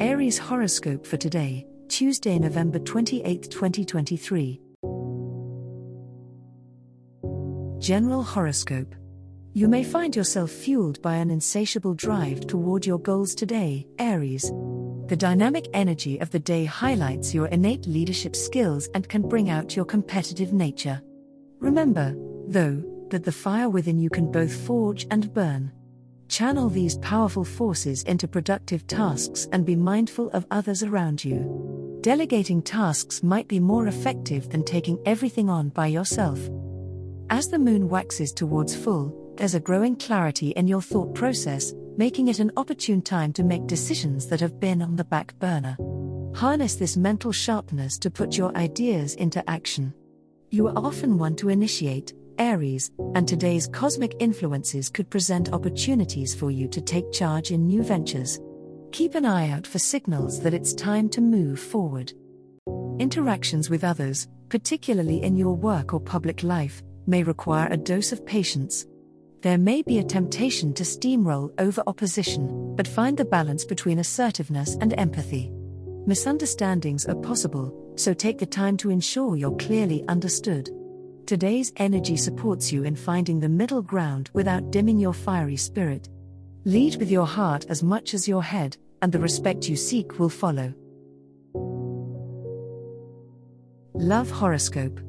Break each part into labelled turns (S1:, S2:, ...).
S1: Aries horoscope for today, Tuesday, November 28, 2023. General horoscope. You may find yourself fueled by an insatiable drive toward your goals today, Aries. The dynamic energy of the day highlights your innate leadership skills and can bring out your competitive nature. Remember, though, that the fire within you can both forge and burn. Channel these powerful forces into productive tasks and be mindful of others around you. Delegating tasks might be more effective than taking everything on by yourself. As the moon waxes towards full, there's a growing clarity in your thought process, making it an opportune time to make decisions that have been on the back burner. Harness this mental sharpness to put your ideas into action. You are often one to initiate, Aries, and today's cosmic influences could present opportunities for you to take charge in new ventures. Keep an eye out for signals that it's time to move forward. Interactions with others, particularly in your work or public life, may require a dose of patience. There may be a temptation to steamroll over opposition, but find the balance between assertiveness and empathy. Misunderstandings are possible, so take the time to ensure you're clearly understood. Today's energy supports you in finding the middle ground without dimming your fiery spirit. Lead with your heart as much as your head, and the respect you seek will follow. Love Horoscope.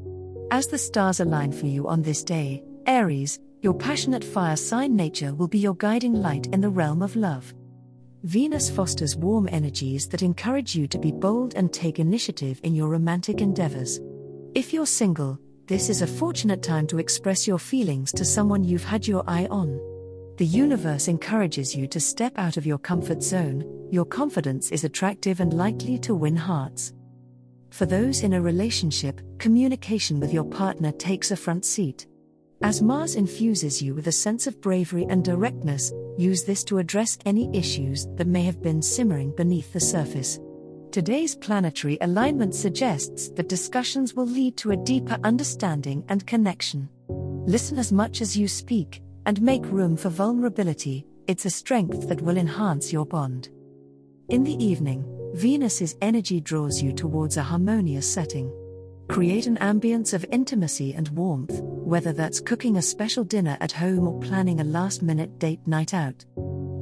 S1: As the stars align for you on this day, Aries, your passionate fire sign nature will be your guiding light in the realm of love. Venus fosters warm energies that encourage you to be bold and take initiative in your romantic endeavors. If you're single, this is a fortunate time to express your feelings to someone you've had your eye on. The universe encourages you to step out of your comfort zone, your confidence is attractive and likely to win hearts. For those in a relationship, communication with your partner takes a front seat. As Mars infuses you with a sense of bravery and directness, use this to address any issues that may have been simmering beneath the surface. Today's planetary alignment suggests that discussions will lead to a deeper understanding and connection. Listen as much as you speak, and make room for vulnerability, it's a strength that will enhance your bond. In the evening, Venus's energy draws you towards a harmonious setting. Create an ambience of intimacy and warmth, whether that's cooking a special dinner at home or planning a last minute date night out.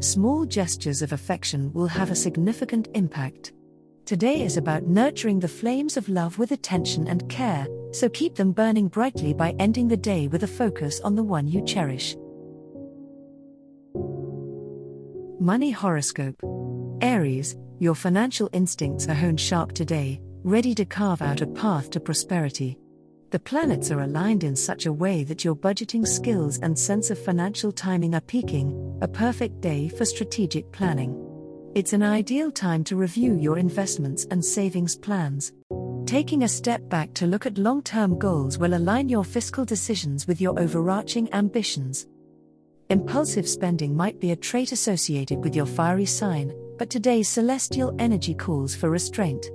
S1: Small gestures of affection will have a significant impact. Today is about nurturing the flames of love with attention and care, so keep them burning brightly by ending the day with a focus on the one you cherish. Money Horoscope Aries, your financial instincts are honed sharp today, ready to carve out a path to prosperity. The planets are aligned in such a way that your budgeting skills and sense of financial timing are peaking, a perfect day for strategic planning. It's an ideal time to review your investments and savings plans. Taking a step back to look at long term goals will align your fiscal decisions with your overarching ambitions. Impulsive spending might be a trait associated with your fiery sign, but today's celestial energy calls for restraint.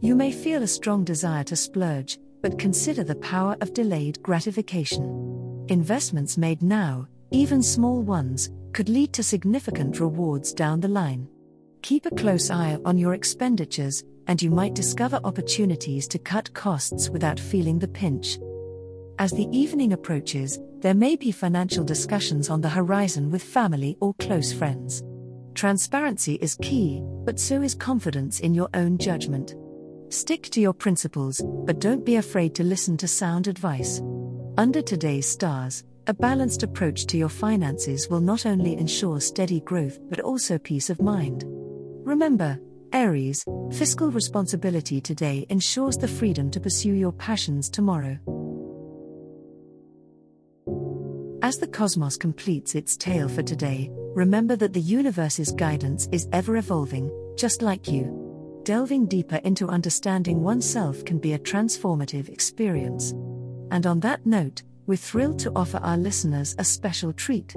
S1: You may feel a strong desire to splurge, but consider the power of delayed gratification. Investments made now, even small ones, could lead to significant rewards down the line. Keep a close eye on your expenditures, and you might discover opportunities to cut costs without feeling the pinch. As the evening approaches, there may be financial discussions on the horizon with family or close friends. Transparency is key, but so is confidence in your own judgment. Stick to your principles, but don't be afraid to listen to sound advice. Under today's stars, a balanced approach to your finances will not only ensure steady growth but also peace of mind. Remember, Aries, fiscal responsibility today ensures the freedom to pursue your passions tomorrow. As the cosmos completes its tale for today, remember that the universe's guidance is ever evolving, just like you. Delving deeper into understanding oneself can be a transformative experience. And on that note, we're thrilled to offer our listeners a special treat.